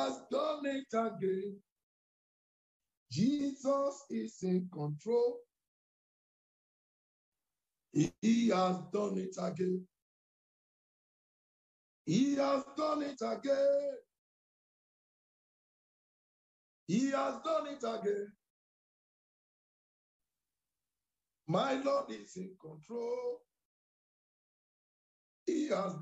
has done it again. Jesus is in control. He has done it again. He has done it again. He has done it again. My Lord is in control. He has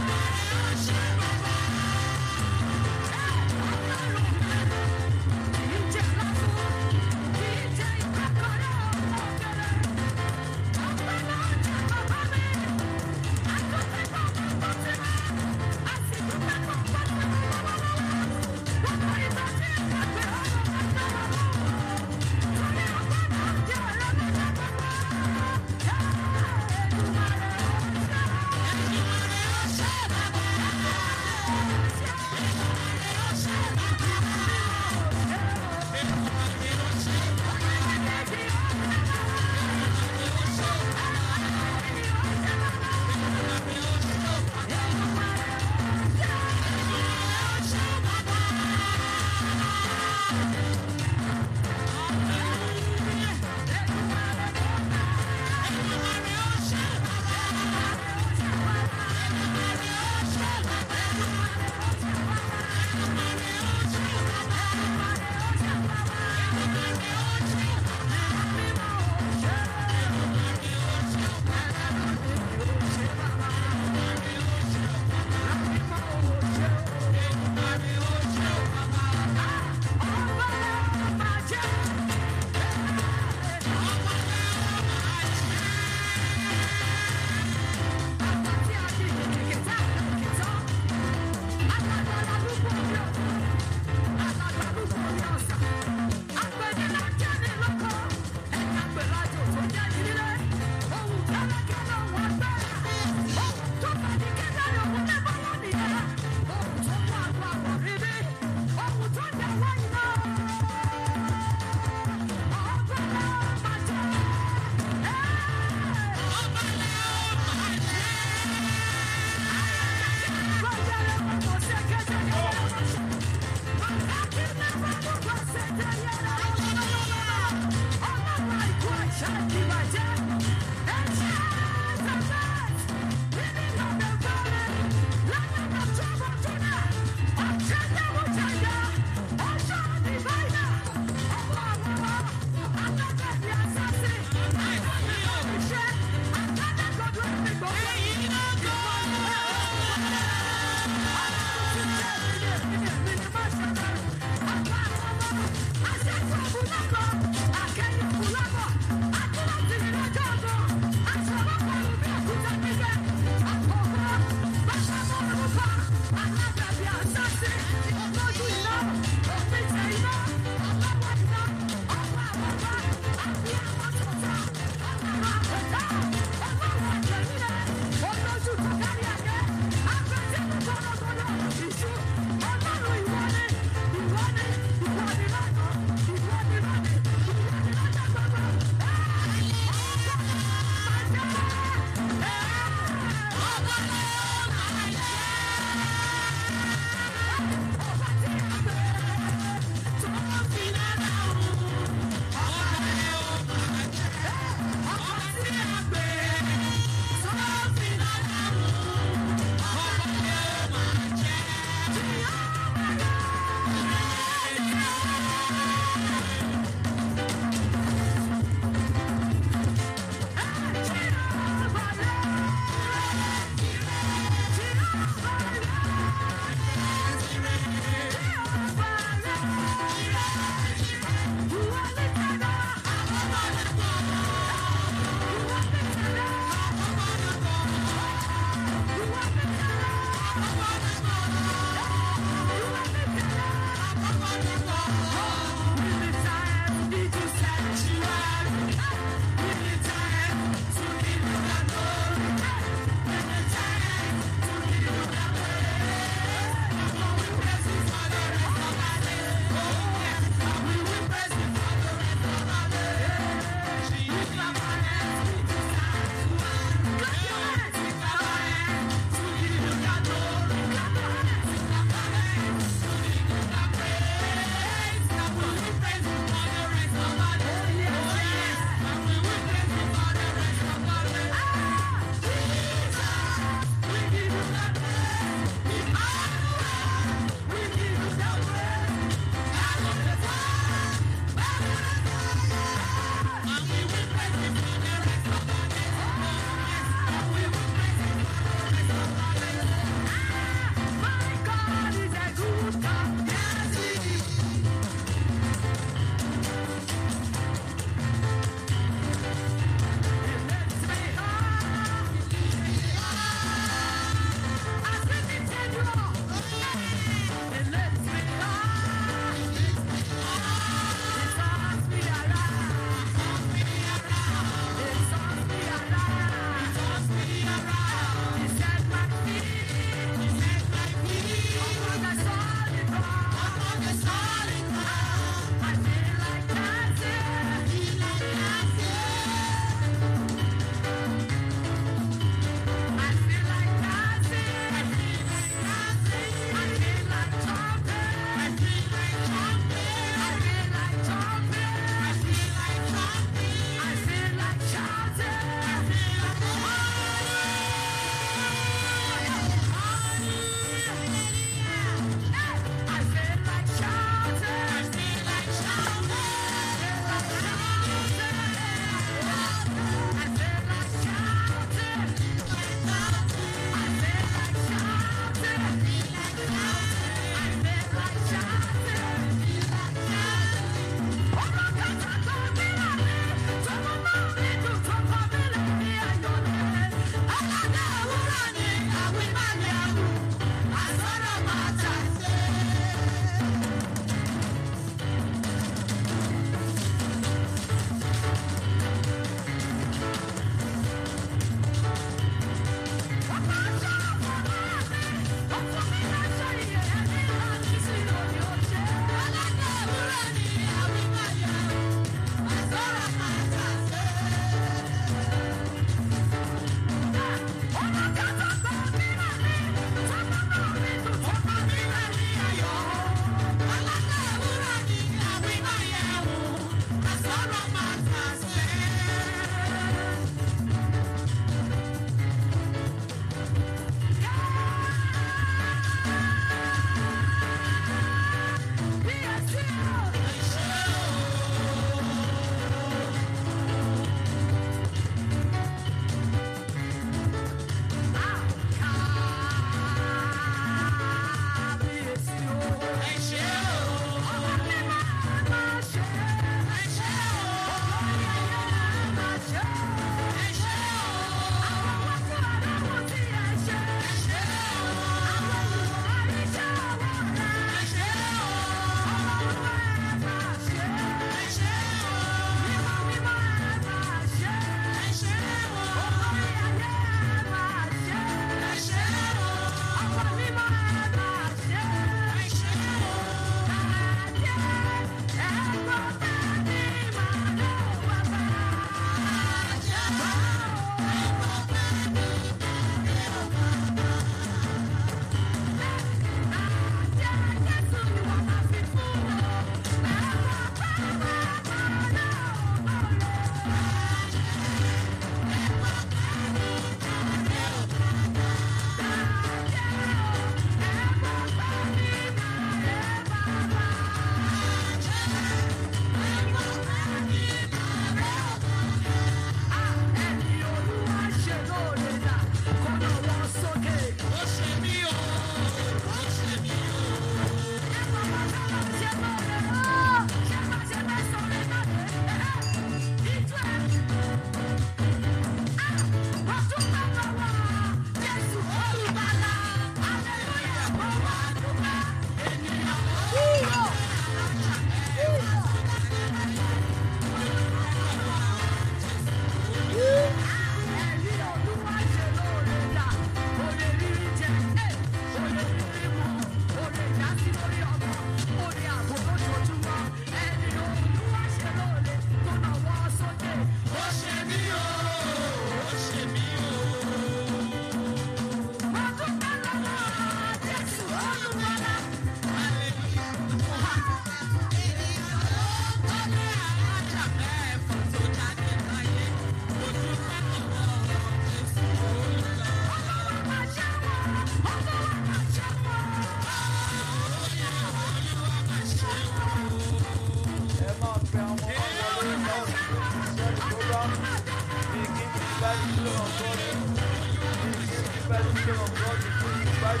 and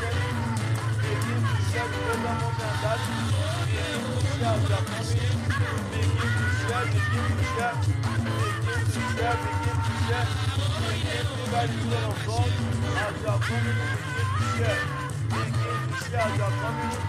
daddy. Begin to share as you are coming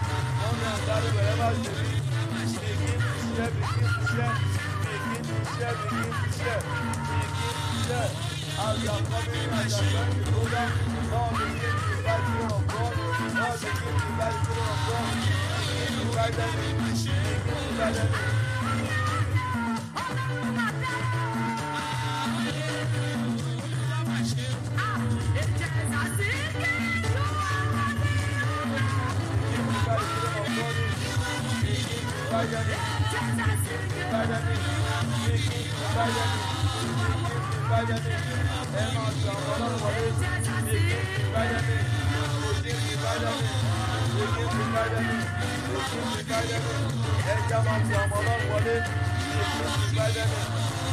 Spirit of God. Lord, you give me by Spirit of God. Give me by the Give me by the By the name, by the name, by the name, by the name, by the name, by the Begin to invite them in. Begin to invite them in.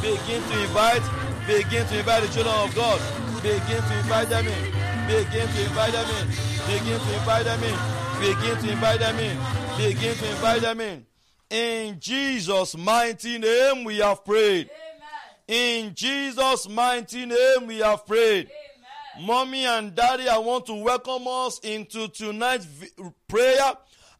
Begin to invite, begin to invite the children of God. Begin to invite them in. Begin to invite them in. Begin to invite them in. Begin to invite them in. Begin to invite them in. In Jesus' mighty name we have prayed. In Jesus' mighty name we have prayed. Mommy and daddy, I want to welcome us into tonight's prayer.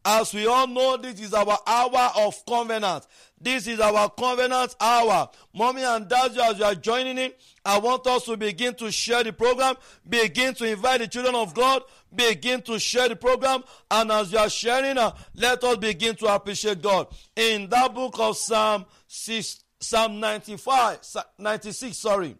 As we all know, this is our hour of covenant. This is our covenant hour. Mommy and daddy, as you are joining in, I want us to begin to share the program, begin to invite the children of God, begin to share the program, and as you are sharing, uh, let us begin to appreciate God. In that book of Psalm 6, Psalm 95, 96, sorry.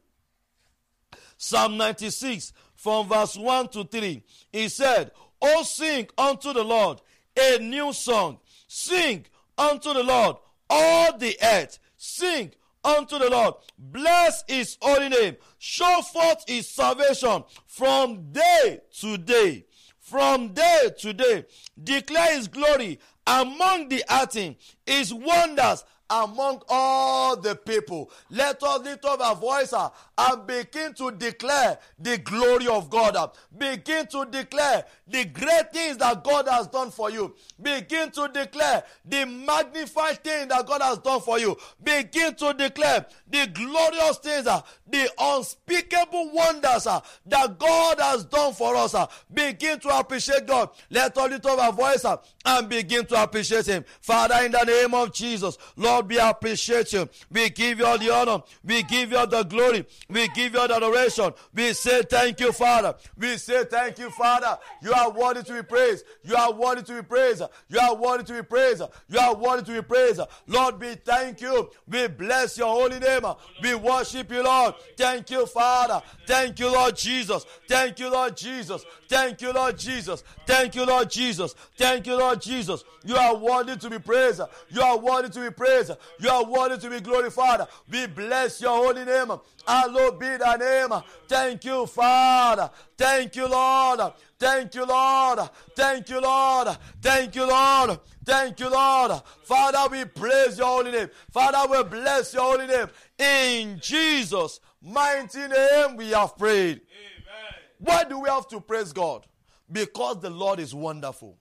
Psalm 96 from verse 1 to 3. He said, Oh, sing unto the Lord a new song. Sing unto the Lord all the earth. Sing unto the Lord. Bless his holy name. Show forth his salvation from day to day. From day to day. Declare his glory among the earth, his wonders among all the people. Let us lift up our voice uh, and begin to declare the glory of God. uh. Begin to declare the great things that God has done for you. Begin to declare the magnified things that God has done for you. Begin to declare the glorious things, uh, the unspeakable wonders uh, that God has done for us. uh. Begin to appreciate God. Let us lift up our voice uh, and begin to appreciate Him. Father, in the name of Jesus, Lord, we appreciate you. We give you all the honor. We give you all the glory. We give you all the adoration. We say thank you, Father. We say thank you, Father. You are worthy to be praised. You are worthy to be praised. You are worthy to be praised. You are worthy to be praised. Lord, we thank you. We bless your holy name. We worship you, Lord. Thank you, Father. Thank you, Lord Jesus. Thank you, Lord Jesus. Thank you, Lord Jesus. Thank you, Lord Jesus. Thank you, Lord Jesus. You are worthy to be praised. You are worthy to be praised. You are worthy to be glorified. We bless your holy name. Hallowed be thy name. Thank you, Father. Thank you, Lord. Thank you, Lord. Thank you, Lord. Thank you, Lord. Thank you, Lord. Father, we praise your holy name. Father, we bless your holy name. In Jesus' mighty name, we have prayed. Amen. Why do we have to praise God? Because the Lord is wonderful.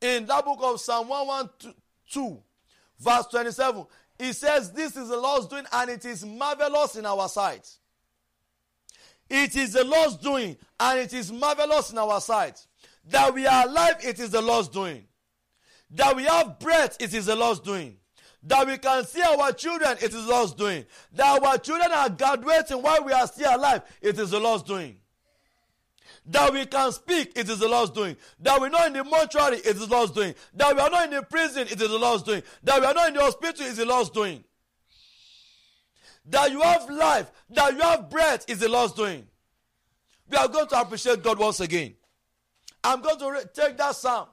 In that book of Psalm 112, verse 27, it says, This is the Lord's doing, and it is marvelous in our sight. It is the Lord's doing, and it is marvelous in our sight. That we are alive, it is the Lord's doing. That we have breath, it is the Lord's doing. That we can see our children, it is the Lord's doing. That our children are graduating while we are still alive, it is the Lord's doing. That we can speak, it is the Lord's doing. That we're not in the mortuary, it is the Lord's doing. That we are not in the prison, it is the Lord's doing. That we are not in the hospital, it is the Lord's doing. That you have life, that you have breath, is the Lord's doing. We are going to appreciate God once again. I'm going to take that Psalm,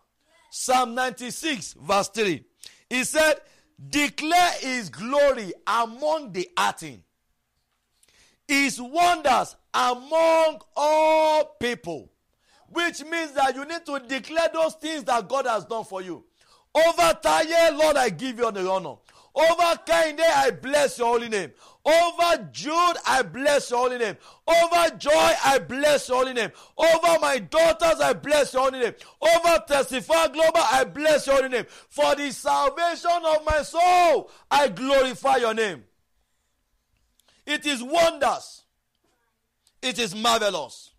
Psalm 96, verse 3. He said, Declare his glory among the earth, his wonders among all people. Which means that you need to declare those things that God has done for you. Over Taye, Lord, I give you the honor. Over Kinde, I bless your holy name. Over Jude, I bless your holy name. Over Joy, I bless your holy name. Over my daughters, I bless your holy name. Over Testify Global, I bless your holy name. For the salvation of my soul, I glorify your name. It is wonders. It is marvelous.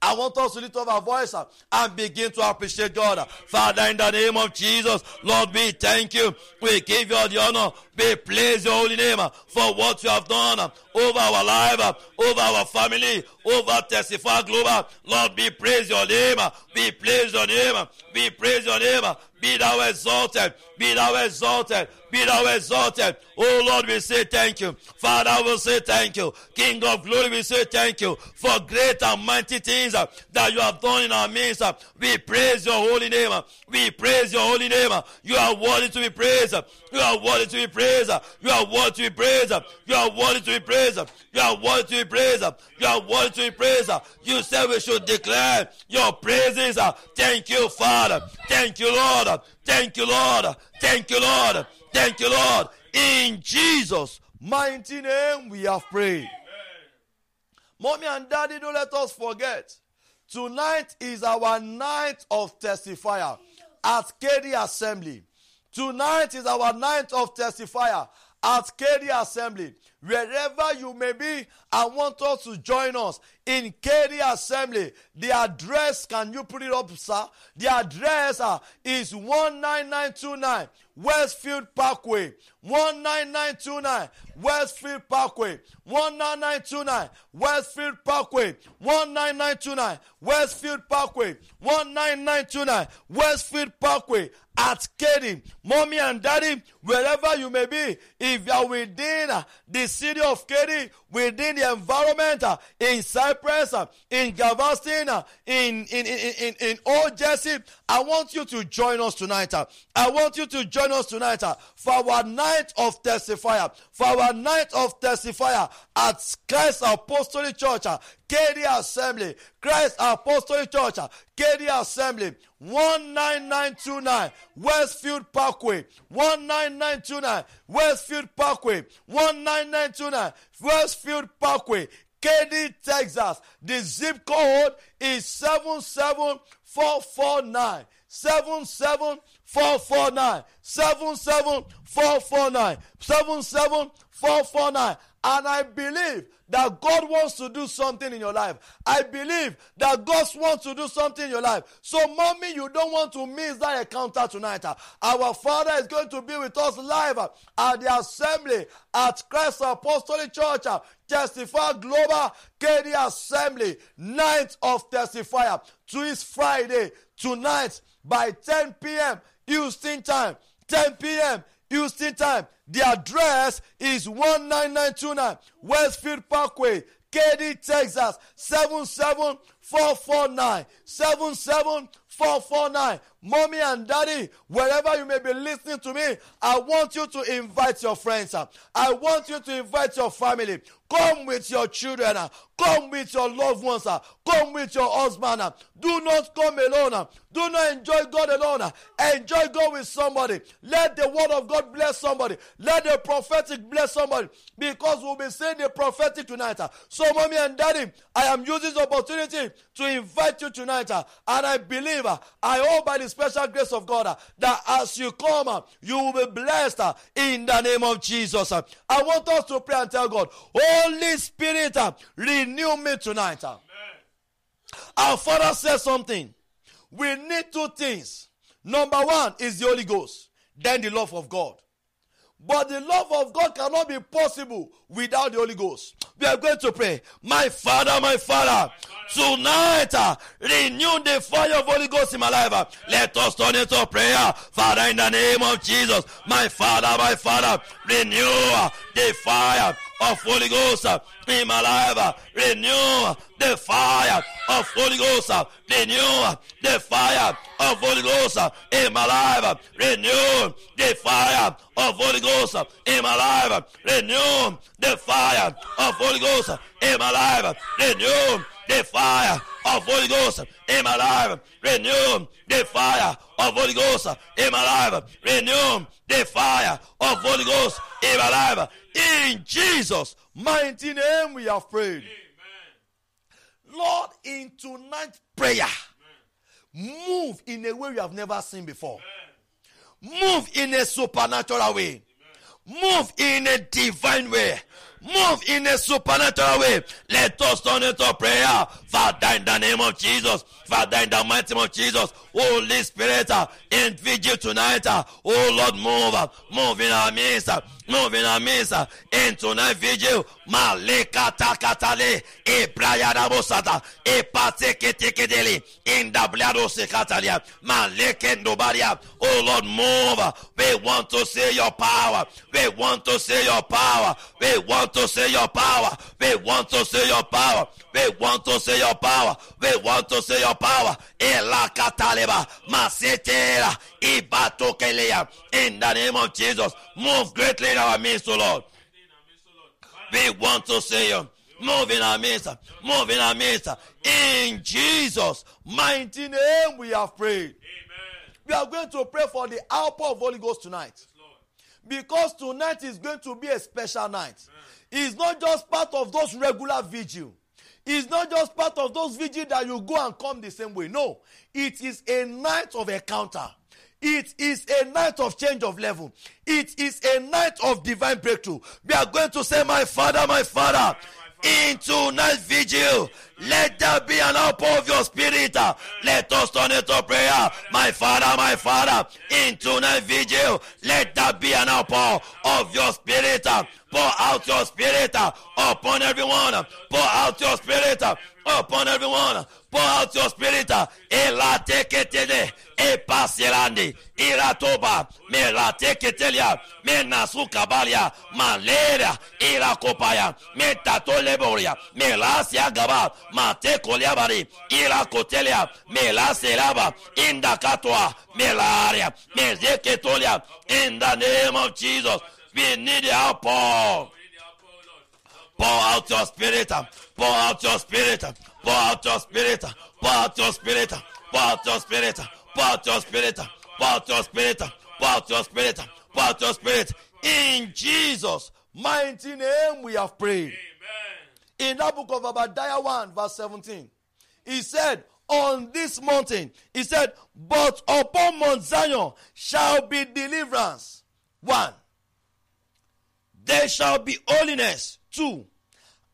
I want us to lift up our voice and begin to appreciate God. Father, in the name of Jesus, Lord, we thank you. We give you the honor. We praise your holy name for what you have done over our life, over our family, over Testify Global. Lord, we praise your name. We praise your name. We praise your name. Be thou exalted. Be thou exalted. Be thou exalted. Oh Lord, we say thank you. Father, we say thank you. King of glory, we say thank you for great and mighty things uh, that you have done in our midst. Uh, we praise your holy name. Uh, we praise your holy name. Uh, you are worthy to be praised. Uh, you are worthy to be praised. Uh, you are worthy to be praised. You are worthy to be praised. You are worthy to be praised. You are worthy to be praised. You said we should declare your praises. Thank you, Father. Thank you, Lord. Thank you, Lord. Thank you, Lord. Thank you, Lord. In Jesus' mighty name, we have prayed. Mommy and daddy, don't let us forget. Tonight is our night of testifier at Katy Assembly. Tonight is our night of testifier at Katy Assembly. Wherever you may be, I want us to join us in Katy Assembly. The address, can you put it up, sir? The address uh, is 19929 Westfield Parkway. 19929 Westfield Parkway. 19929 Westfield Parkway. 19929 Westfield Parkway. 19929 Westfield Parkway at Kerry. Mommy and daddy, wherever you may be, if you are within uh, the city of Kerry, within the environment uh, in Cypress, uh, in Galveston, uh, in, in, in, in, in Old Jersey, I want you to join us tonight. uh. I want you to join us tonight uh, for our night of testifier, for our night of testifier at Christ Apostolic Church, uh, Katy Assembly, Christ Apostolic Church, Katy Assembly, 19929 Westfield Parkway, 19929 Westfield Parkway, 19929 Westfield Parkway, Katy, Texas. The zip code is 77449. 77449. 77449. 77449. And I believe that God wants to do something in your life. I believe that God wants to do something in your life. So, mommy, you don't want to miss that encounter tonight. Our Father is going to be with us live at the assembly at Christ Apostolic Church. Testify Global Katy Assembly, night of testifier. To is Friday, tonight by 10 p.m. Houston time. 10 p.m. Houston time. The address is 19929 Westfield Parkway, Katy, Texas 77449. 77449. Mommy and daddy, wherever you may be listening to me, I want you to invite your friends. I want you to invite your family. Come with your children. Come with your loved ones. Come with your husband. Do not come alone. Do not enjoy God alone. Enjoy God with somebody. Let the word of God bless somebody. Let the prophetic bless somebody. Because we'll be saying the prophetic tonight. So, mommy and daddy, I am using this opportunity to invite you tonight. And I believe, I hope by the special grace of God uh, that as you come, uh, you will be blessed uh, in the name of Jesus. I want us to pray and tell God, Holy Spirit, renew me tonight. Amen. Our Father says something. We need two things. Number one is the Holy Ghost, then the love of God. But the love of God cannot be possible without the Holy Ghost. We are going to pray. My Father, my Father, tonight uh, renew the fire of Holy Ghost in my life. Uh, let us turn into prayer. Father, in the name of Jesus, my Father, my Father, renew uh, the fire of Holy Ghost uh, in my life. Uh, renew the fire of Holy Ghost. Uh, renew the fire of Holy Ghost in my life. Renew the fire of Holy Ghost in my life. Renew the fire of Holy Ghost in my life. Renew the fire of Holy Ghost in my life. Renew the fire of Holy Ghost in my life. Renew the fire of Holy Ghost in my life. In Jesus' mighty name we are prayed. Lord, in tonight's prayer, move in a way you have never seen before. Move in a supernatural way. Move in a divine way. Move in a supernatural way. Let us turn into prayer. Father, in the name of Jesus. Father, in the mighty name of Jesus. Holy Spirit, uh, in vigil tonight. uh, Oh Lord, move. uh, Move in our midst. Uh, Move in our midst. uh, In tonight vigil. Malekata katale. E brayada bosata. E pateketekedeli. In the blood of Sekatalia. Malekendo baria. Oh Lord, move. We want to see your power. We want to see your power. We want to see your power. We want to see your power. We want to see your power. We want to see your power. Ela kataleba. Masetera. Ibatokelea. In the name of Jesus. Move greatly in our midst, O Lord. We want to see you. Move in our midst. Move in our midst. In Jesus' mighty name we have prayed. We are going to pray for the outpour of Holy Ghost tonight. Because tonight is going to be a special night. It's not just part of those regular vigil. It's not just part of those vigil that you go and come the same way. No. It is a night of encounter. It is a night of change of level. It is a night of divine breakthrough. We are going to say, My Father, my Father, in tonight's vigil, let there be an outpour of your spirit. Let us turn it to prayer. My Father, my Father, in tonight's vigil, let there be an outpour of your spirit. Pour out your spirit upon everyone. Pour out your spirit upon everyone. Pour out your spirit. Ela teketele, e pasilandi, iratoba, me la teketelia, me nasukabalia, malaria, irakopaya, me tatoleboria, me la siagaba, ma tekoliabari, irakotelia, me la seraba, indakatoa, me la aria, me zeketolia, in the name of Jesus. We need the outpour. Pour out your spirit. Pour out your spirit. Pour out your spirit. Pour out your spirit. Pour out your spirit. Pour out your spirit. Pour out your spirit. Pour out your spirit. Pour out your spirit. In Jesus' mighty name we have prayed. In that book of Obadiah 1, verse 17, he said, On this mountain, he said, But upon Mount Zion shall be deliverance. One, there shall be holiness. Two,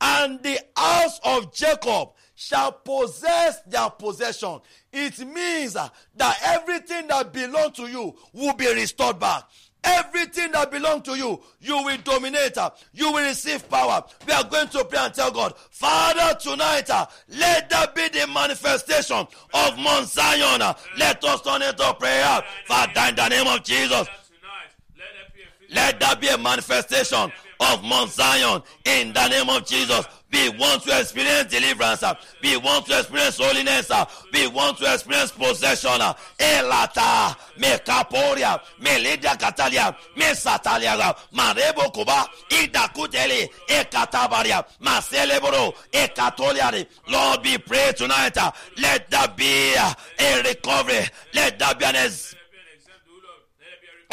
and the house of Jacob shall possess their possession. It means that everything that belongs to you will be restored back. Everything that belongs to you, you will dominate. uh, You will receive power. We are going to pray and tell God, Father, tonight, uh, let that be the manifestation of Mount Zion. uh, Let us turn into prayer. Father, in the name of Jesus, let that be a manifestation of Mount Zion in the name of Jesus. We want to experience deliverance. We want to experience holiness. We want to experience possession. Elata, me kaporia, me ledia katalia, me satalia, marebo kuba, ida kuteli, e katabaria, maseleboro, e katoliari. Lord, we pray tonight. Let that be a recovery. Let that be an ex-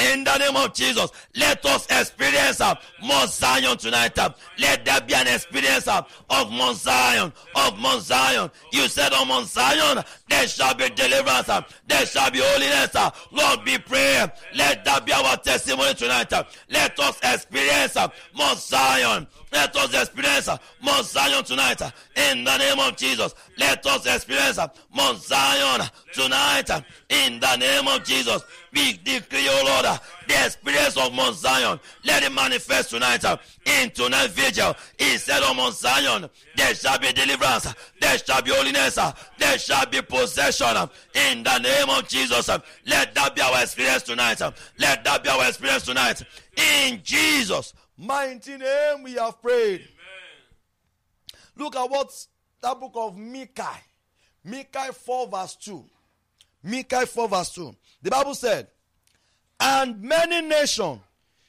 in the name of Jesus, let us experience uh, Mount Zion tonight. uh. Let there be an experience uh, of Mount Zion, of Mount Zion. You said on Mount Zion, there shall be deliverance, uh, there shall be holiness. uh. Lord, be prayer. Let that be our testimony tonight. uh. Let us experience uh, Mount Zion. Let us experience Mount Zion tonight. In the name of Jesus, let us experience Mount Zion tonight. In the name of Jesus, we decree, oh Lord, the experience of Mount Zion. Let it manifest tonight. In tonight's vigil, said on Mount Zion, there shall be deliverance, there shall be holiness, there shall be possession. In the name of Jesus, let that be our experience tonight. Let that be our experience tonight. In Jesus' mighty name we have prayed. Look at what that book of Micah, Micah 4 verse 2. Micah 4 verse 2. The Bible said, And many nations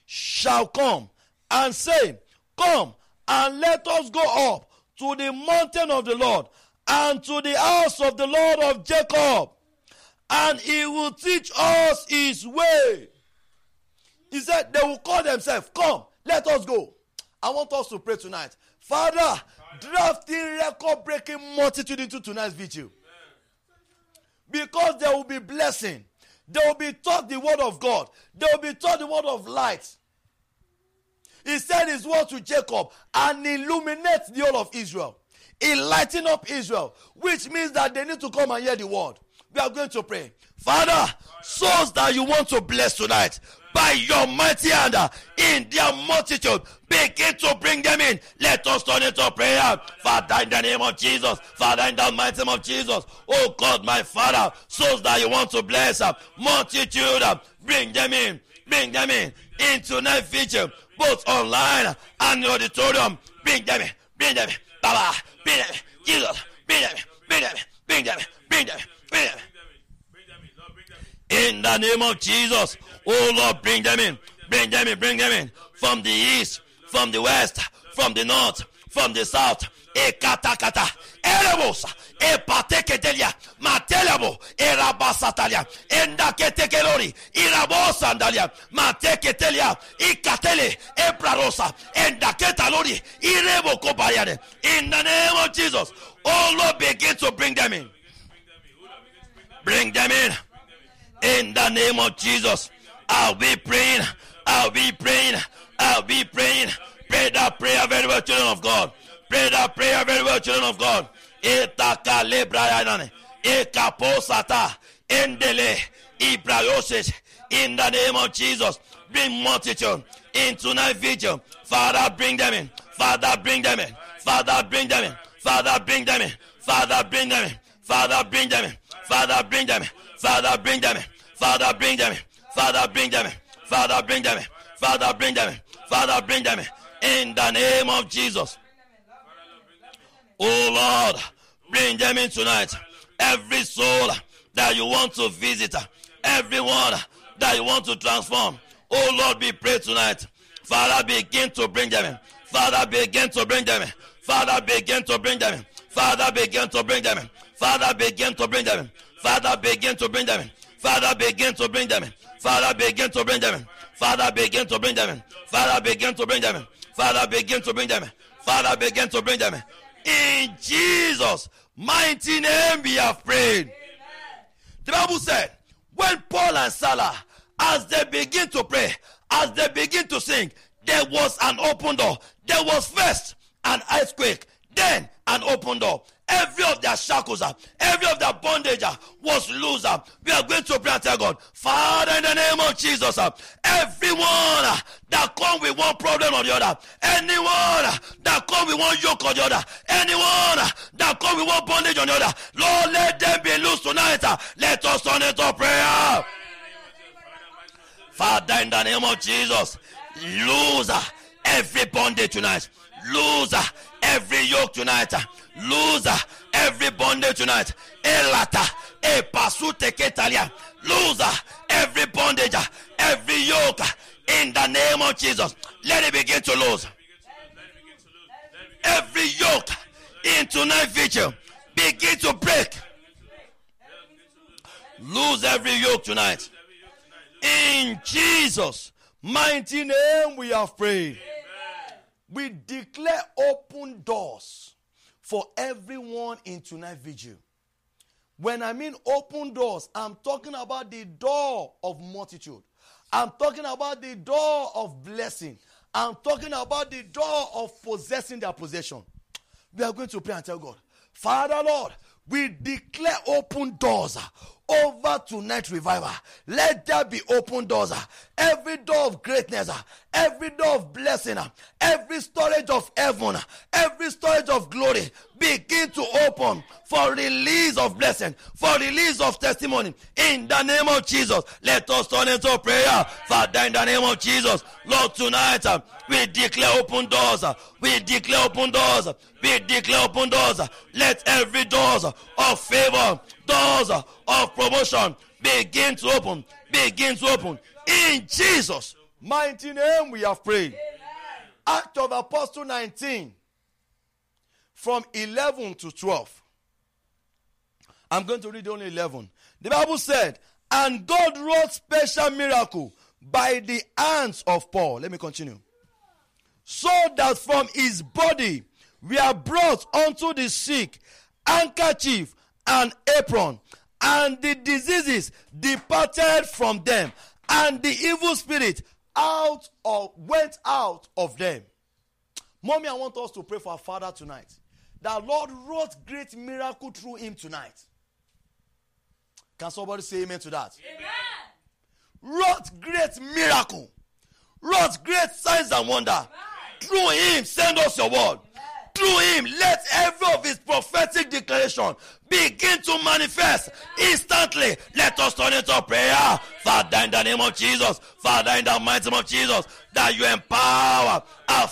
shall come and say, Come and let us go up to the mountain of the Lord and to the house of the Lord of Jacob, and he will teach us his way. He said, They will call themselves, Come, let us go. I want us to pray tonight. Father, drafting record breaking multitude into tonight's vigil. Because there will be blessing. They will be taught the word of God. They will be taught the word of light. He said his word to Jacob and illuminates the whole of Israel. He lighten up Israel, which means that they need to come and hear the word. We are going to pray. Father, souls that you want to bless tonight, by your mighty hand in their multitude. Begin to bring them in. Let us turn into prayer. Father, in the name of Jesus. Father, in the mighty name of Jesus. Oh God, my Father, souls that you want to bless, a multitude, bring them in. Bring them in. Into night vigil, both online and the auditorium. Bring them in. Bring them in. Baba, bring them in. Jesus, bring them in. Bring them in. Bring them in. Bring them in. Bring them in. In the name of Jesus. Oh Lord, bring them in. Bring them in. Bring them in. From the east, from the west, from the north, from the south. E kata kata. Erebosa. E pateketelia. Matelebo. E rabasatalia. Enda ketekelori. Irabosa andalia. Mateketelia. E katele. E prarosa. Enda ketalori. Irebo kopayane. In the name of Jesus. Oh Lord, begin to bring them in. Bring them in. In the name of Jesus. I'll be praying. I'll be praying. I'll be praying. Pray that prayer very well, children of God. Pray that prayer very well, children of God. Etaka lebrayane. Ekaposata. Endele. Ibrayoses. In the name of Jesus. Bring multitude in tonight vigil. Father, bring them in. Father, bring them in. Father, bring them in. Father, bring them in. Father, bring them in. Father, bring them in. Father, bring them in. Father, bring them in. Father, bring them in. Father, bring them in. Father, bring them in. Father, bring them in. Father, bring them in. In the name of Jesus. Oh Lord, bring them in tonight. Every soul that you want to visit, everyone that you want to transform. Oh Lord, we pray tonight. Father, begin to bring them in. Father, begin to bring them in. Father, begin to bring them in. Father, begin to bring them in. Father, begin to bring them in. Father, begin to bring them in. Father, begin to bring them in. Father, begin to bring them in. Father, begin to bring them in. Father, begin to bring them in. Father, begin to bring them in. Father, begin to bring them in. In Jesus' mighty name we have prayed. The Bible said, when Paul and Salah, as they begin to pray, as they begin to sing, there was an open door. There was first an earthquake, then an open door. Every of their shackles, uh, every of their bondage uh, was loose. Uh. We are going to pray and tell God, Father, in the name of Jesus, everyone that come with one problem or the other, anyone that come with one yoke or the other, anyone that come with one bondage or the other, Lord, let them be loose tonight. Let us turn it to prayer. Father, in the name of Jesus, lose every bondage tonight. Lose every yoke tonight. Lose every bondage tonight. Elata, e pasute ketalia. Lose every bondage, every yoke in the name of Jesus. Let it begin to lose. Every yoke in tonight's vigil begin to break. Lose every yoke tonight. In Jesus' mighty name we have prayed. We declare open doors for everyone in tonight vigil. When I mean open doors, I'm talking about the door of multitude. I'm talking about the door of blessing. I'm talking about the door of possessing their possession. We are going to pray and tell God, Father Lord, we declare open doors over tonight revival. Let there be open doors. Every door of greatness, every door of blessing, every storage of heaven, every storage of glory begin to open for release of blessing, for release of testimony. In the name of Jesus, let us turn into prayer. Father, in the name of Jesus, Lord, tonight uh, we declare open doors. We declare open doors. We declare open doors. Let every doors of favor, doors of promotion begin to open. Begin to open. In Jesus' mighty name we have prayed. Act of Apostle 19 from 11 to 12. I'm going to read only 11. The Bible said, and God wrought special miracle by the hands of Paul. Let me continue. So that from his body we are brought unto the sick handkerchief and apron, and the diseases departed from them, and the evil spirit out of went out of them. Mommy, I want us to pray for our father tonight. That Lord wrought great miracle through him tonight. Can somebody say amen to that? Amen. Wrought great miracle. Wrought great signs and wonder. Amen. Through him, send us your word. Amen. Through him, let every of his prophetic declaration begin to manifest instantly. Let us turn into prayer. Father, in the name of Jesus, Father, in the mighty name of Jesus, that you empower our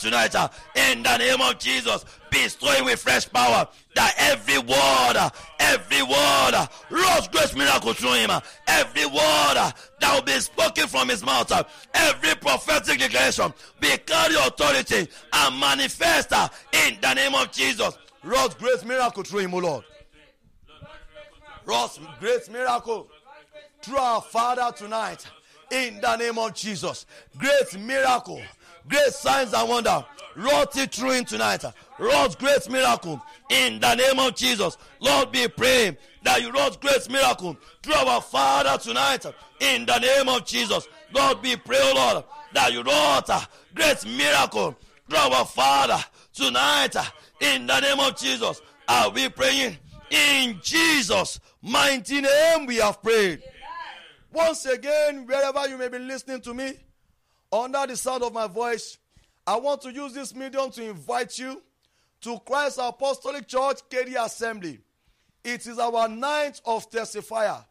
Tonight. Uh, in the name of Jesus, Be strong with fresh power that every word, uh, every word, uh, Lord's great miracle through him, every word that will be spoken from his mouth, every prophetic declaration be carry authority and manifest in the name of Jesus. Lord's great miracle through him, O Lord. Lord's great miracle through our Father tonight. In the name of Jesus. Great miracle. Great signs and wonder. Wrought it through him tonight. Lord's great miracle. In the name of Jesus. Lord, be praying that you wrought great miracle through our Father tonight. In the name of Jesus. Lord, be praying, Lord, that you wrought great miracle through our Father tonight in the name of Jesus. Are we praying? In Jesus' mighty name we have prayed. Once again, wherever you may be listening to me, under the sound of my voice, I want to use this medium to invite you to Christ Apostolic Church Katy Assembly. It is our ninth of testifier.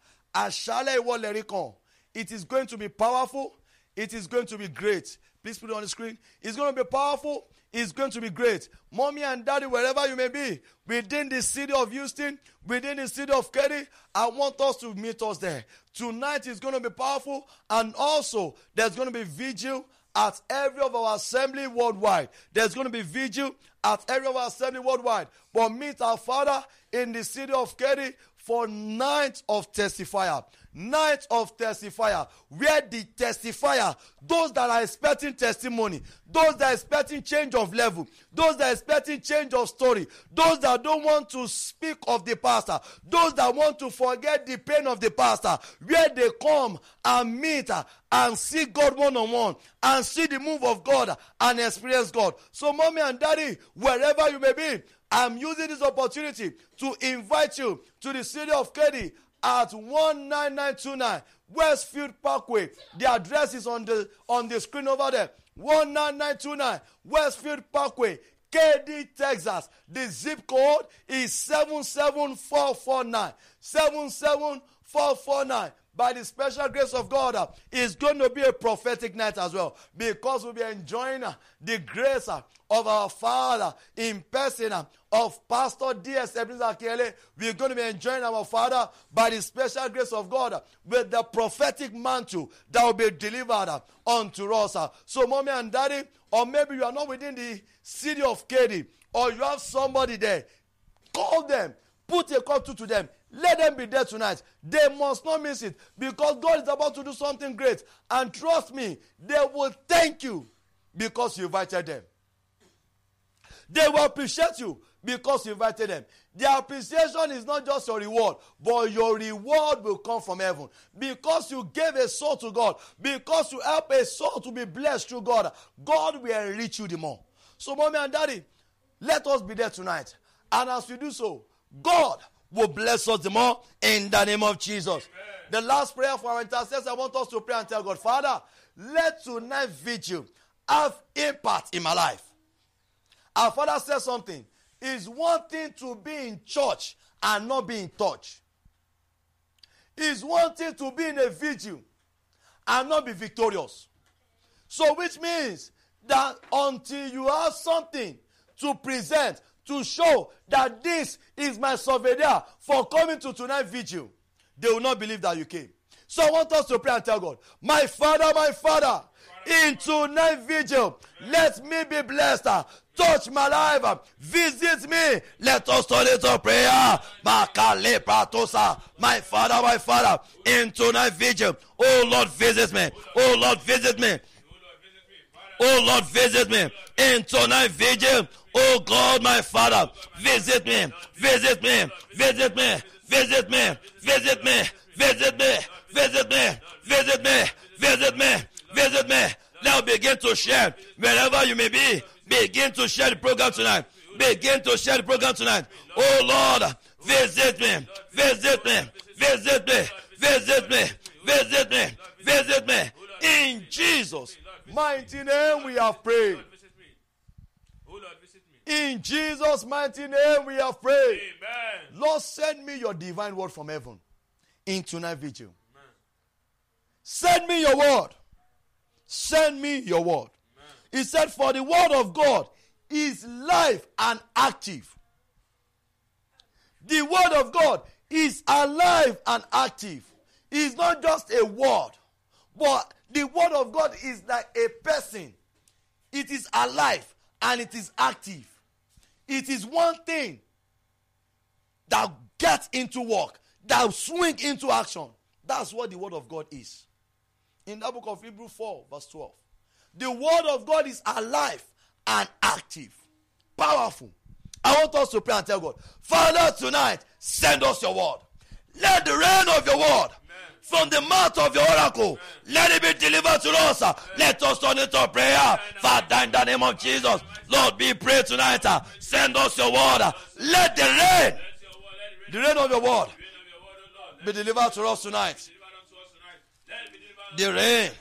It is going to be powerful. It is going to be great. Please put it on the screen. It's going to be powerful is going to be great. Mommy and daddy, wherever you may be, within the city of Houston, within the city of Katy, I want us to meet us there. Tonight is going to be powerful, and also there's going to be vigil at every of our assembly worldwide. There's going to be vigil at every of our assembly worldwide. But meet our Father in the city of Katy for night of testifier night of testifier where the testifier those that are expecting testimony those that are expecting change of level those that are expecting change of story those that don't want to speak of the pastor those that want to forget the pain of the pastor where they come and meet and see god one on one and see the move of god and experience god. So mommy and daddy wherever you may be i'm using this opportunity to invite you to the city of Katy at 19929 Westfield Parkway. The address is on the on the screen over there. 19929 Westfield Parkway, Katy, Texas. The zip code is 77449. 77449 by the special grace of God, uh, it's going to be a prophetic night as well because we'll be enjoying uh, the grace uh, of our Father in person uh, of Pastor D.S. Ebenezer We're going to be enjoying our Father by the special grace of God uh, with the prophetic mantle that will be delivered uh, unto us. So, mommy and daddy, or maybe you are not within the city of Katy, or you have somebody there, call them, put a call to, to them let them be there tonight. They must not miss it because God is about to do something great. And trust me, they will thank you because you invited them. They will appreciate you because you invited them. Their appreciation is not just your reward, but your reward will come from heaven. Because you gave a soul to God, because you help a soul to be blessed through God, God will enrich you the more. So, mommy and daddy, let us be there tonight. And as we do so, God will bless us the more in the name of Jesus. Amen. The last prayer for our intercessor, I want us to pray and tell God, Father, let tonight vigil have impact in my life. Our father said something. It's one thing to be in church and not be in touch. It's one thing to be in a vigil and not be victorious. So, which means that until you have something to present, to show that this is my souvenir for coming to tonight vigil, they will not believe that you came. So I want us to pray and tell God, My Father, my Father, in tonight vigil, let me be blessed touch my life, visit me. Let us turn it to prayer. My Father, my Father, in tonight vigil. Oh Lord, visit me. Oh Lord, visit me. Oh Lord, visit me in tonight vigil. Oh God, my Father, visit me, visit me, visit me, visit me, visit me, visit me, visit me, visit me, visit me, visit me. Now begin to share wherever you may be. Begin to share the program tonight. Begin to share the program tonight. Oh Lord, visit me, visit me, visit me, visit me, visit me, visit me. In Jesus' mighty name we have prayed. Visit me. Oh Lord, visit me. In Jesus' mighty name we are prayed. Amen. Lord, send me your divine word from heaven in tonight vigil. Send me your word. Send me your word. He said, For the word of God is life and active. The word of God is alive and active. It's not just a word, but the word of God is like a person. It is alive and it is active. It is one thing that gets into work, that swing into action. That's what the word of God is. In the book of Hebrew 4, verse 12. The word of God is alive and active, powerful. I want us to pray and tell God, Father, tonight, send us your word. Let the rain of your word from the mouth of your oracle, let it be delivered to us. Let us turn it to prayer. Father, in the name of Jesus, Lord, be pray tonight. Send us your word. Let the rain, the rain of your word, be delivered to us tonight. the rain,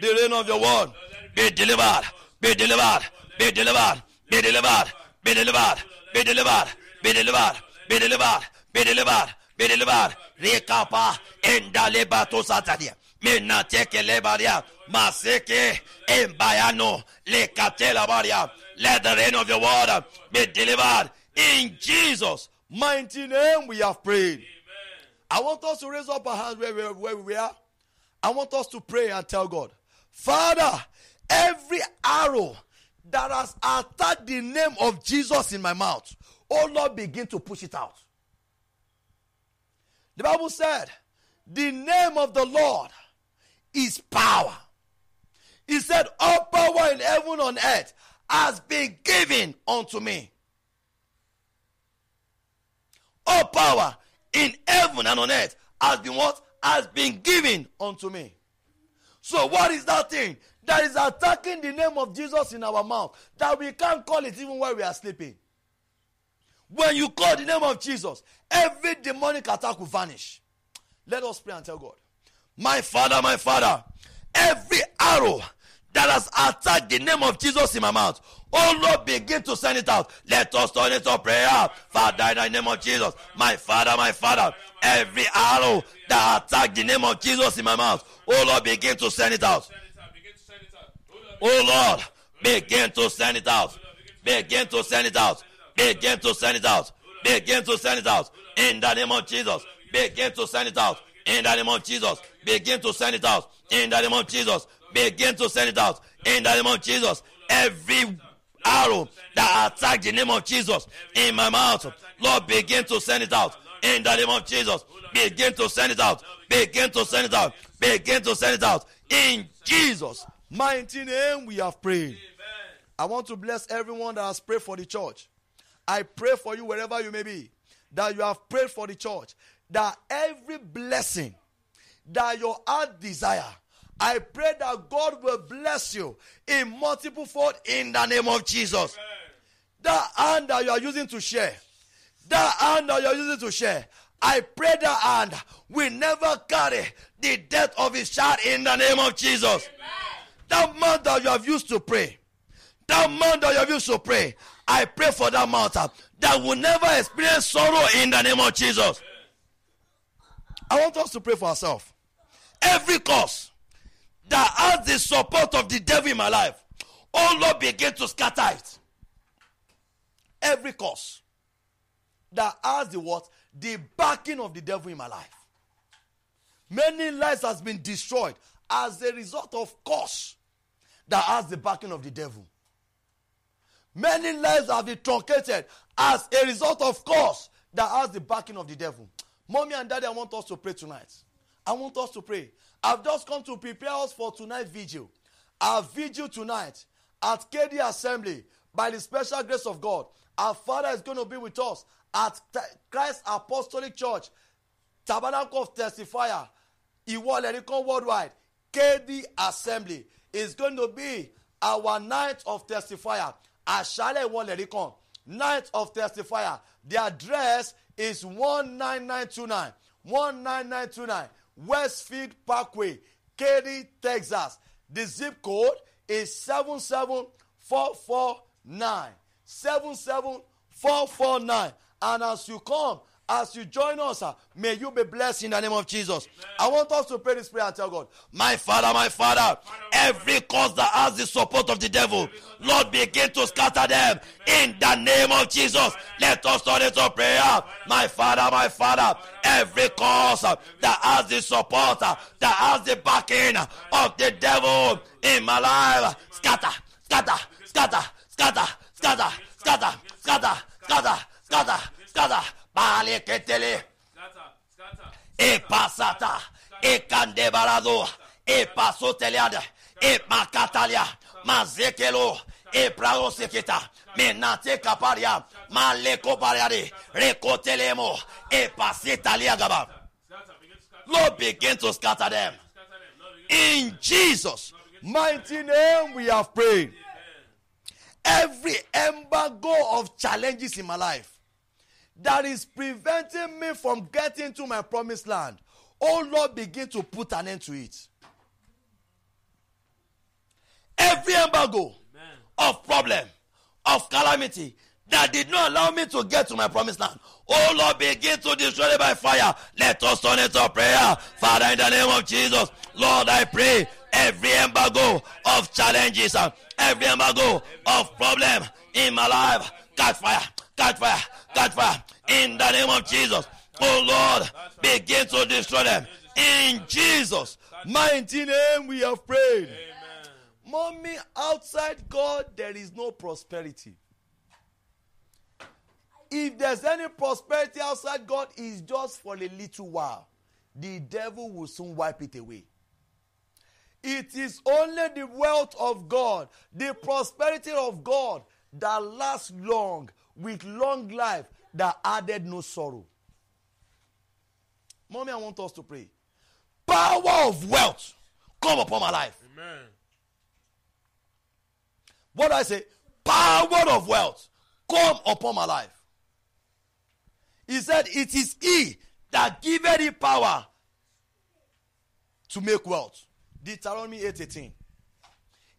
the rain of your word, be delivered, be delivered, be delivered, be delivered, be delivered, be delivered, be delivered, be delivered, be delivered, be delivered. Rekapa endaleba to satadia. Mena teke lebaria, maseke embayano lekatela baria. Let the rain of your water be delivered in Jesus' mighty name. We have prayed. I want us to raise up our hands where we, where we are. I want us to pray and tell God, Father, every arrow that has attacked the name of Jesus in my mouth, oh Lord, begin to push it out. The Bible said, the name of the Lord is power. He said, all power in heaven and earth has been given unto me. All power in heaven and on earth has been what? Has been given unto me. So, what is that thing that is attacking the name of Jesus in our mouth that we can't call it even while we are sleeping? When you call the name of Jesus, every demonic attack will vanish. Let us pray and tell God, My Father, my Father, every arrow that has attacked the name of Jesus in my mouth, oh Lord, begin to send it out. Let us turn it to prayer. Father, in the name of Jesus, my Father, my Father, every arrow that attacked the name of Jesus in my mouth, oh Lord, begin to send it out. Oh Lord, begin to send it out. Begin to send it out. Begin to send it out. Begin to send it out. In the name of Jesus. Begin to send it out. In the name of Jesus. Begin to send it out. In the name of Jesus. Begin to send it out. In the name of Jesus. Every arrow that attack the name of Jesus in my mouth, Lord, begin to send it out. In the name of Jesus. Begin to send it out. Begin to send it out. Begin to send it out. In Jesus' mighty name we have prayed. I want to bless everyone that has prayed for the church. I pray for you wherever you may be, that you have prayed for the church, that every blessing that your heart desire, I pray that God will bless you in multiple fold in the name of Jesus. That hand that you are using to share, that hand that you are using to share, I pray that hand will never carry the death of his child in the name of Jesus. That man that you have used to pray, that man that you have used to pray, I pray for that mouth uh, that will never experience sorrow in the name of Jesus. I want us to pray for ourselves. Every cause that has the support of the devil in my life, oh Lord, begin to scatter it. Every cause that has the what? The backing of the devil in my life. Many lives has been destroyed as a result of cause that has the backing of the devil. Many lives have been truncated as a result of course that has the backing of the devil. Mommy and daddy, I want us to pray tonight. I want us to pray. I've just come to prepare us for tonight's vigil. Our vigil tonight at Katy Assembly by the special grace of God. Our Father is going to be with us at Christ Apostolic Church, Tabernacle of Testifier, Iwo Worldwide, Katy Assembly is going to be our night of testifier àṣálẹ̀ ìwọlẹ̀ rí kan. Night of testifier. The address is one nine nine two nine. one nine nine two nine westfield parkway Katy texas. The zip code is seven seven four four nine. seven seven four four nine. And as you come as you join us, uh, may you be blessed in the name of Jesus. Amen. I want us to pray this prayer and tell God, My Father, my Father, every cause that has the support of the devil, Lord, begin to scatter them in the name of Jesus. Let us turn it to prayer. My Father, my Father, every cause uh, that has the support, uh, that has the backing of the devil in my life, scatter, scatter, scatter, scatter, scatter, scatter, scatter, scatter, scatter, scatter. Baleketele. E pasata. E kandebarado. E pasoteliada. E makatalia. Mazekelo. E praoseketa. Menate kaparia. Maleko pariade. Rekotelemo. E pasetalia gaba. Lord, begin to scatter them. In Jesus' mighty name, we have prayed. Every embargo of challenges in my life that is preventing me from getting to my promised land. Oh Lord, begin to put an end to it. Every embargo Amen. of problem, of calamity that did not allow me to get to my promised land. Oh Lord, begin to destroy it by fire. Let us turn it to prayer. Father, in the name of Jesus, Lord, I pray every embargo of challenges, uh, every embargo of problem in my life, catch fire, catch fire, catch fire in the name of Jesus. Oh Lord, begin to destroy them. In Jesus' mighty name we have prayed. Amen. Mommy, outside God, there is no prosperity. If there's any prosperity outside God, it's just for a little while. The devil will soon wipe it away. It is only the wealth of God, the prosperity of God that lasts long with long life that added no sorrow. Mommy, I want us to pray. Power of wealth come upon my life. Amen. What do I say? Power of wealth come upon my life. He said, It is He that giveth thee power to make wealth. Deuteronomy 8:18.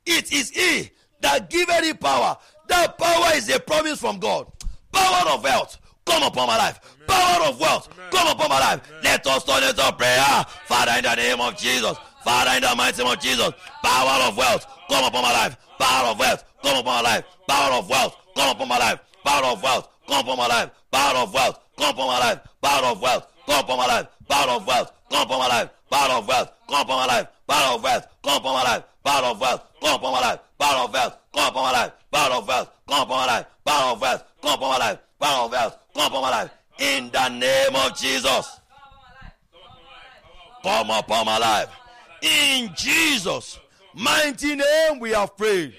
It is He that giveth thee power. That power is a promise from God. Power of wealth come upon my life. Amen. Power of wealth, Amen. come upon my life. Amen. Let us turn it to prayer. Father, in the name of Jesus. Father, in the mighty name of Jesus. Power of wealth, come upon my life. Power of wealth, come upon my life. Power of wealth, come upon my life. Power of wealth, come upon my life. Power of wealth, come upon my life. Power of wealth, come upon my life. Power of wealth, come upon my life. Power of wealth, come upon my life. Power of wealth, come upon my life. Power of wealth, come upon my life. Of wealth, come upon my life. Of wealth, come upon my life. Of wealth, come upon my life. Of wealth, come upon my life in the name of Jesus. Come upon my life. In Jesus' mighty name we have prayed.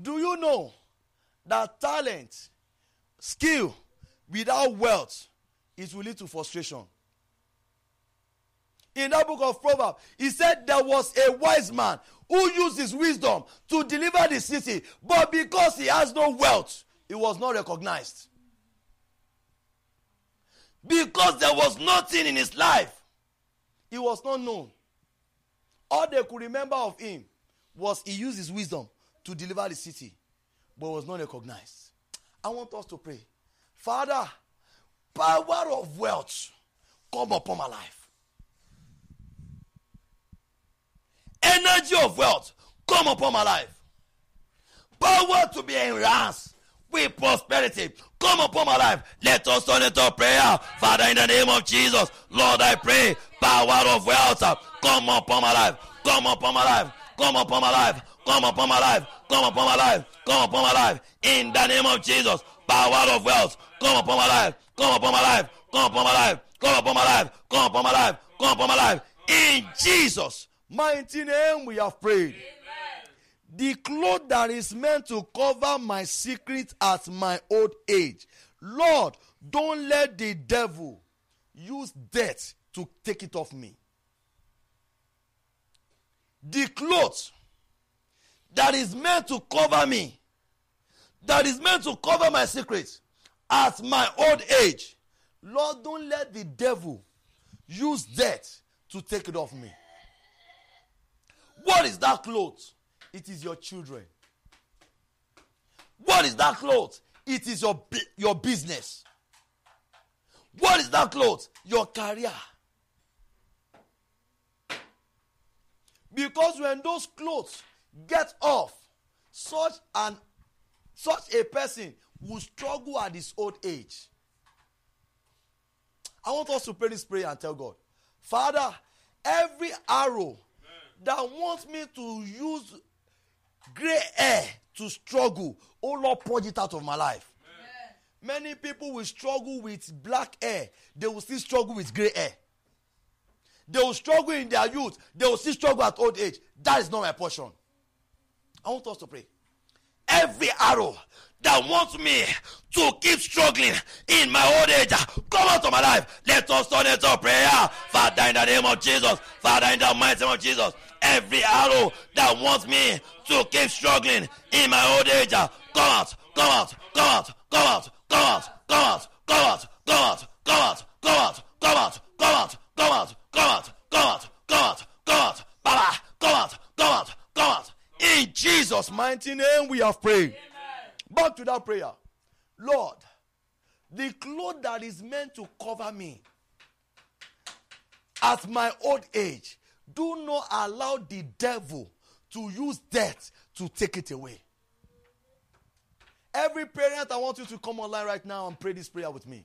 Do you know that talent, skill without wealth is will lead to frustration? In that book of Proverbs, he said there was a wise man who used his wisdom to deliver the city, but because he has no wealth, he was not recognized. Because there was nothing in his life. He was not known. All they could remember of him was he used his wisdom to deliver the city, but was not recognized. I want us to pray. Father, power of wealth come upon my life. Energy of wealth come upon my life. Power to be enhanced with prosperity come upon my life. Let us turn into prayer. Father, in the name of Jesus, Lord, I pray, power of wealth, come upon my life. Come upon my life. Come upon my life. Come upon my life. Come upon my life. come upon my life. In the name of Jesus, power of wealth, come upon my life. Come upon my life. Come upon my life. Come upon my life. Come upon my life. Come upon my life. In Jesus' mighty name, we have prayed. The cloth that is meant to cover my secret at my old age. Lord, don't let the devil use death to take it off me. The cloth that is meant to cover me, that is meant to cover my secrets at my old age. Lord, don't let the devil use death to take it off me. What is that cloth? It is your children. What is that cloth? It is your, your business. What is that cloth? Your career. Because when those clothes get off, such an such a person will struggle at his old age. I want us to pray this prayer and tell God, Father, every arrow that wants me to use gray hair to struggle, oh Lord, purge it out of my life. Many people will struggle with black hair, they will still struggle with gray hair. They will struggle in their youth, they will still struggle at old age. That is not my portion. I want us to pray. Every arrow that wants me to keep struggling in my old age, come out of my life. Let us turn it to prayer. Father, in the name of Jesus. Father, in the mighty name of Jesus. Every arrow that wants me to keep struggling in my old age, come out, come out, come out, come out, come out, come out, come out, come out, come out, come out, come out, come out, come out, come out, come out, come out, come out, Baba, come out, come out, come out. In Jesus' mighty name we have prayed. Back to that prayer. Lord, the cloth that is meant to cover me at my old age, do not allow the devil to use death to take it away. Every parent, I want you to come online right now and pray this prayer with me.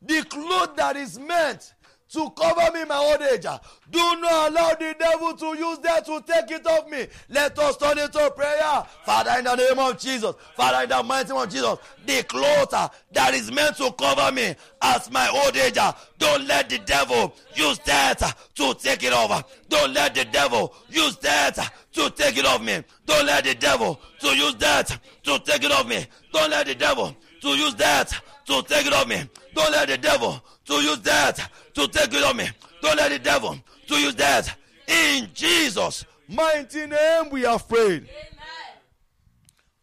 The cloth that is meant to cover me my old age. Do not allow the devil to use that to take it off me. Let us turn it to prayer. Father, in the name of Jesus. Father, in the mighty name of Jesus. The cloth uh, that is meant to cover me as my old age. uh, Don't let the devil use that uh, to take it over. Don't let the devil use that to take it off me. Don't let the devil to use that to take it off me. Don't let the devil to use that to take it off me. Don't let the devil to use that to take it on me. Don't let the devil to use that. In Jesus' mighty name we have prayed.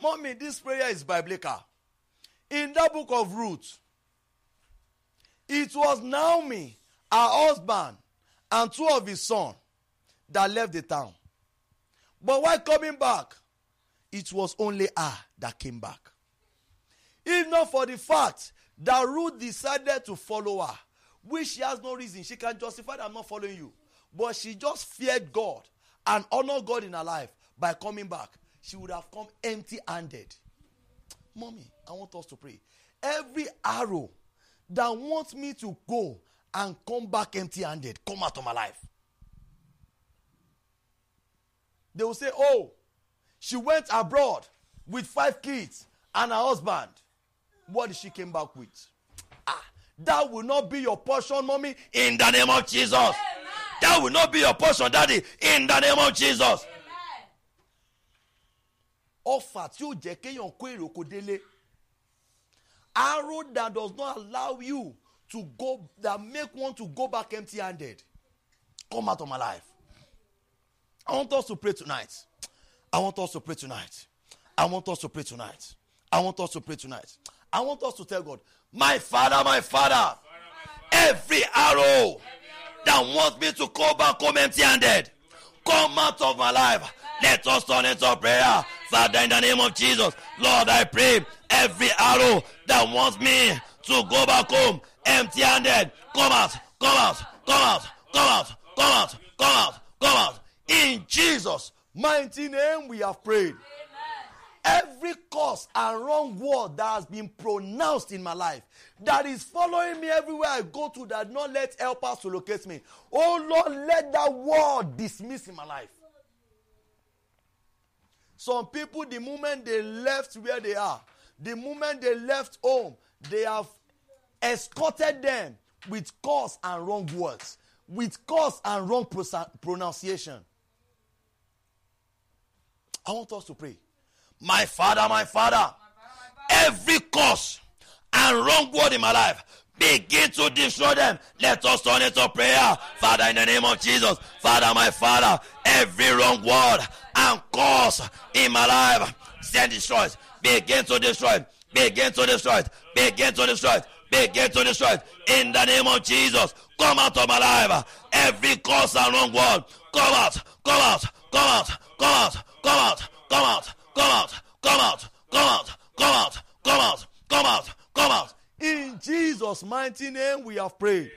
Mommy, this prayer is biblical. In that book of Ruth, it was Naomi, her husband, and two of his sons that left the town. But while coming back, it was only her that came back. If not for the fact that Ruth decided to follow her, which she has no reason, she can justify that I'm not following you. But she just feared God and honored God in her life by coming back. She would have come empty handed. Mommy, I want us to pray. Every arrow that wants me to go and come back empty handed, come out of my life. They will say, Oh, she went abroad with five kids and her husband. What did she came back with? Ah, that will not be your portion, mommy, in the name of Jesus. That will not be your portion, daddy, in the name of Jesus. Ọfà tí ó jẹ́ kéèyàn kó èrè oko délé. Arrow that does not allow you to go, that make one to go back empty handed. Come out of my life. I want us to pray tonight. I want us to pray tonight. I want us to pray tonight. I want us to pray tonight. I want us to tell God, my father, my father, every arrow that wants me to come back home empty handed, come out of my life. Let us turn into prayer. Father, in the name of Jesus, Lord, I pray every arrow that wants me to go back home empty handed, come out, come out, come out, come out, come out, come out, come out. In Jesus' mighty name, we have prayed. Curse and wrong word that has been pronounced in my life, that is following me everywhere I go to, that not let helpers to locate me. Oh Lord, let that word dismiss in my life. Some people, the moment they left where they are, the moment they left home, they have escorted them with curse and wrong words, with curse and wrong pronunciation. I want us to pray. My father, my father, every curse and wrong word in my life, begin to destroy them. Let us turn it to prayer. Father, in the name of Jesus, Father, my Father, every wrong word and curse in my life, send destroy it. Begin to destroy it. Begin to destroy it. Begin to destroy it. Begin to destroy it. In the name of Jesus, come out of my life. Every curse and wrong word, come out, come out, come out, come out, come out, come out, come out, come out, come out, come out, come out, come out, come out. In Jesus' mighty name, we have prayed.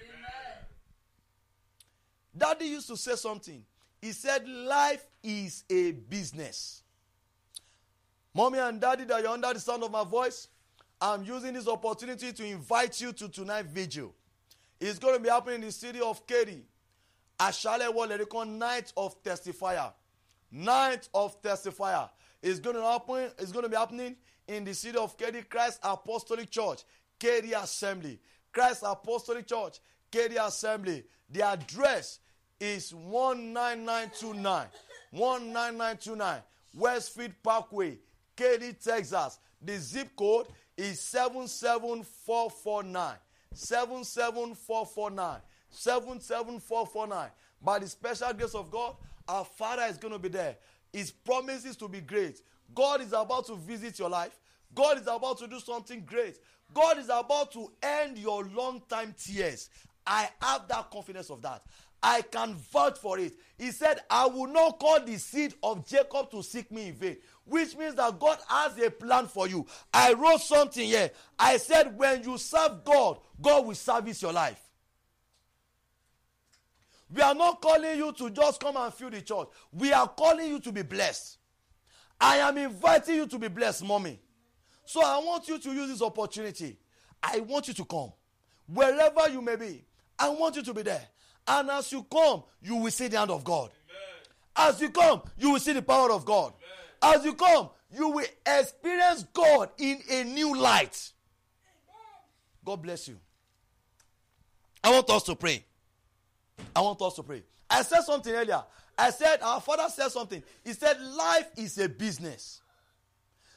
Daddy used to say something. He said, Life is a business. Mommy and daddy, that you're under the sound of my voice, I'm using this opportunity to invite you to tonight's vigil. It's going to be happening in the city of Katy. Ashale Walerikon Night of Testifier. Night of Testifier. It's going to happen. It's going to be happening in the city of Katy Christ Apostolic Church, Katy Assembly. Christ Apostolic Church, Katy Assembly. The address is 19929. 19929 Westfield Parkway, Katy, Texas. The zip code is 77449. 77449. 77449. By the special grace of God, our Father is going to be there. His promises to be great. God is about to visit your life. God is about to do something great. God is about to end your long time tears. I have that confidence of that. I can vouch for it. He said, I will not call the seed of Jacob to seek me in vain, which means that God has a plan for you. I wrote something here. I said, when you serve God, God will service your life. We are not calling you to just come and fill the church. We are calling you to be blessed. I am inviting you to be blessed, mommy. So I want you to use this opportunity. I want you to come. Wherever you may be, I want you to be there. And as you come, you will see the hand of God. As you come, you will see the power of God. As you come, you will experience God in a new light. God bless you. I want us to pray. I want us to pray. I said something earlier. I said, our father said something. He said, life is a business.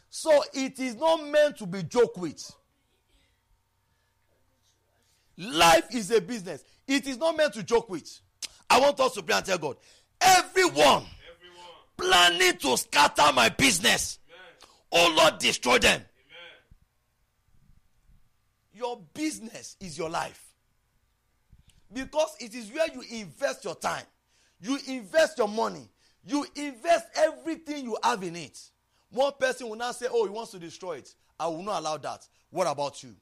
So it is not meant to be joked with. Life is a business. It is not meant to joke with. I want us to pray and tell God, everyone Everyone. planning to scatter my business, oh Lord, destroy them. Amen. Your business is your life. Because it is where you invest your time, you invest your money, you invest everything you have in it. One person will now say, Oh, he wants to destroy it. I will not allow that. What about you?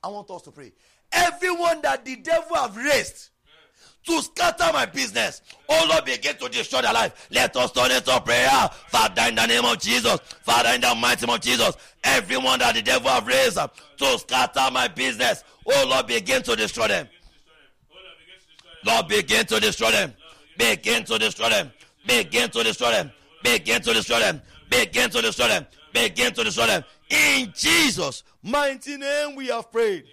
I want us to pray. Everyone that the devil have raised to scatter my business. Oh Lord, begin to destroy their life. Let us turn it to prayer. Father, in the name of Jesus. Father, in the mighty name of Jesus. Everyone that the devil have raised to scatter my business. Oh Lord, begin to destroy them. Lord, begin to destroy them. Begin to destroy them. Begin to destroy them. Begin to destroy them. Begin to destroy them. Begin to destroy them. In Jesus' mighty name we have prayed.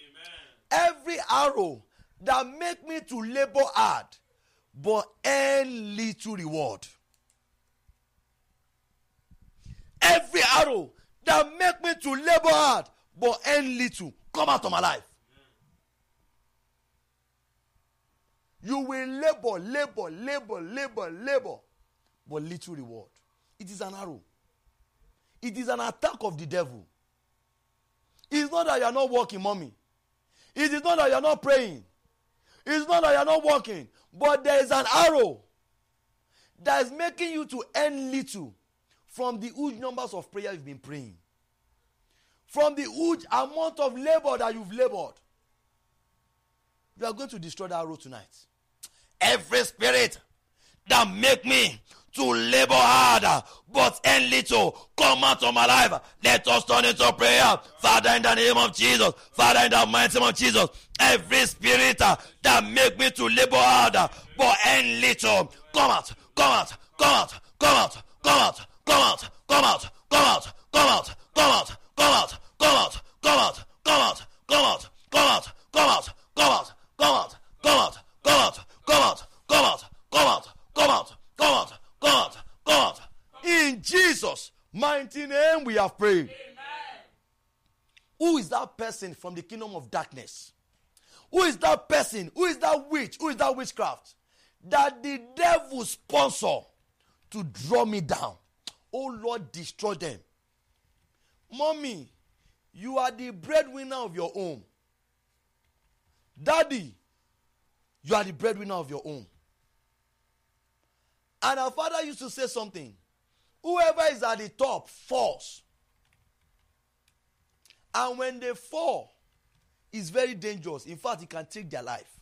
Every arrow that make me to labor hard but earn little reward. Every arrow that make me to labor hard but earn little come out of my life. You will labor, labor, labor, labor, labor, but little reward. It is an arrow. It is an attack of the devil. It's not that you are not working, mommy. It is not that you are not praying. It's not that you are not working. But there is an arrow that is making you to earn little from the huge numbers of prayer you've been praying. From the huge amount of labor that you've labored. You are going to destroy that arrow tonight. Every spirit that make me to labor hard but earn little come out of my life. Let us turn into prayer. Father, in the name of Jesus. Father, in the mighty name of Jesus. Every spirit uh, that make me to labor hard but earn little come out, come out, come out, come out, come out, come out, come out, come out, come out, come out, come out, come out, come out, come out, come out, come out, come out, come out, come out, come out, come out, come out, come out, come out, come out, come out, come out, come out, come out. In Jesus' mighty name we have prayed. Who is that person from the kingdom of darkness? Who is that person? Who is that witch? Who is that witchcraft? That the devil sponsor to draw me down. Oh Lord, destroy them. Mommy, you are the breadwinner of your home. Daddy, you are the breadwinner of your home. And our father used to say something whoever is at the top falls. And when they fall, it's very dangerous. In fact, it can take their life.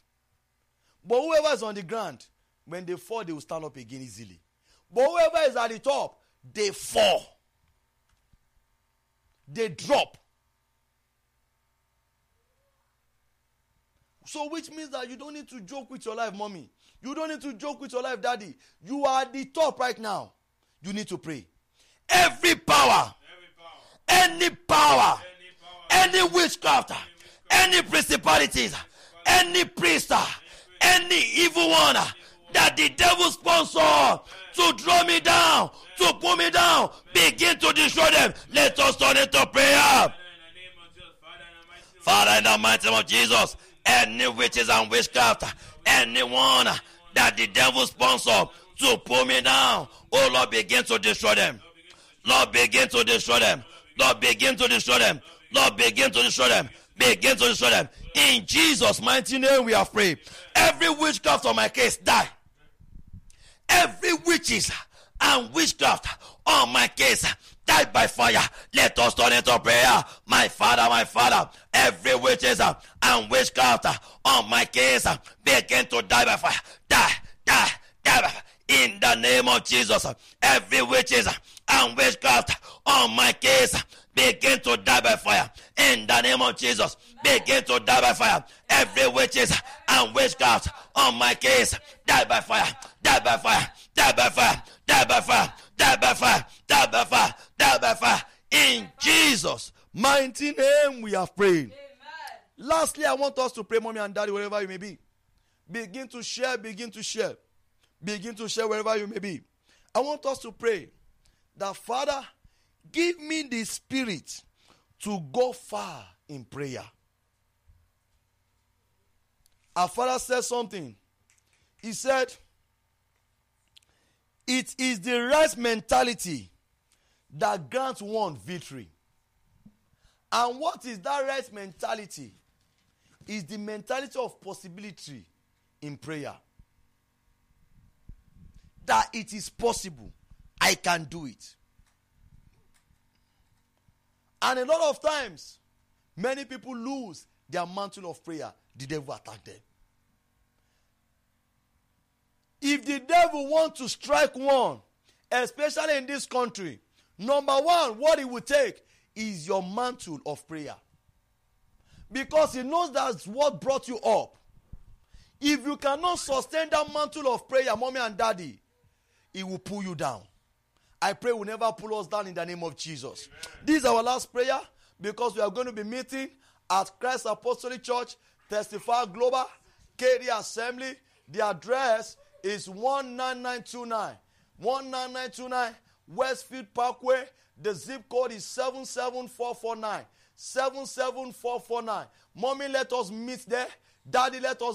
But whoever is on the ground, when they fall, they will stand up again easily. But whoever is at the top, they fall. They drop. So, which means that you don't need to joke with your life, mommy. You don't need to joke with your life, daddy. You are at the top right now. You need to pray. Every power, any power, any power, any witchcraft, any principalities, any priest, any evil one that the devil sponsor to draw me down, to pull me down, begin to destroy them. Let us turn into prayer. Father, in the name of Jesus, Father, in the Father, in the mighty name of Jesus, any witches and witchcraft, anyone that the devil sponsor to pull me down, oh Lord, begin to destroy them. Lord, begin to destroy them. Lord, begin to destroy them. Lord, begin to destroy them. Begin to destroy them. In Jesus' mighty name, we are prayed. Every witchcraft on my case, die. Every witches and witchcraft on my case, die by fire. Let us turn into prayer. My Father, my Father, every witches uh, and witchcraft uh, on my case, uh, begin to die by fire. Die, die, die by fire. In the name of Jesus, every witches and witchcraft on my case, begin to die by fire. In the name of Jesus, begin to die by fire. Every witches and witchcraft on my case, die by fire, by fire, by fire, by fire, by fire, by fire, die by fire. In Jesus' mighty name, we have prayed. Lastly, I want us to pray, mommy and daddy, wherever you may be. Begin to share, begin to share. Begin to share wherever you may be. I want us to pray that, Father, give me the spirit to go far in prayer. Our Father said something. He said, It is the right mentality that grants one victory. And what is that right mentality? Is the mentality of possibility in prayer. That it is possible. I can do it. And a lot of times, many people lose their mantle of prayer. The devil attack them. If the devil want to strike one, especially in this country, number one, what he will take is your mantle of prayer. Because he knows that's what brought you up. If you cannot sustain that mantle of prayer, mommy and daddy, he will pull you down. I pray will never pull us down in the name of Jesus. This is our last prayer because we are going to be meeting at Christ Apostolic Church, Testify Global, Katy Assembly. The address is 19929. 19929 Westfield Parkway. The zip code is 77449. 77449. Mommy, let us meet there. Daddy, let us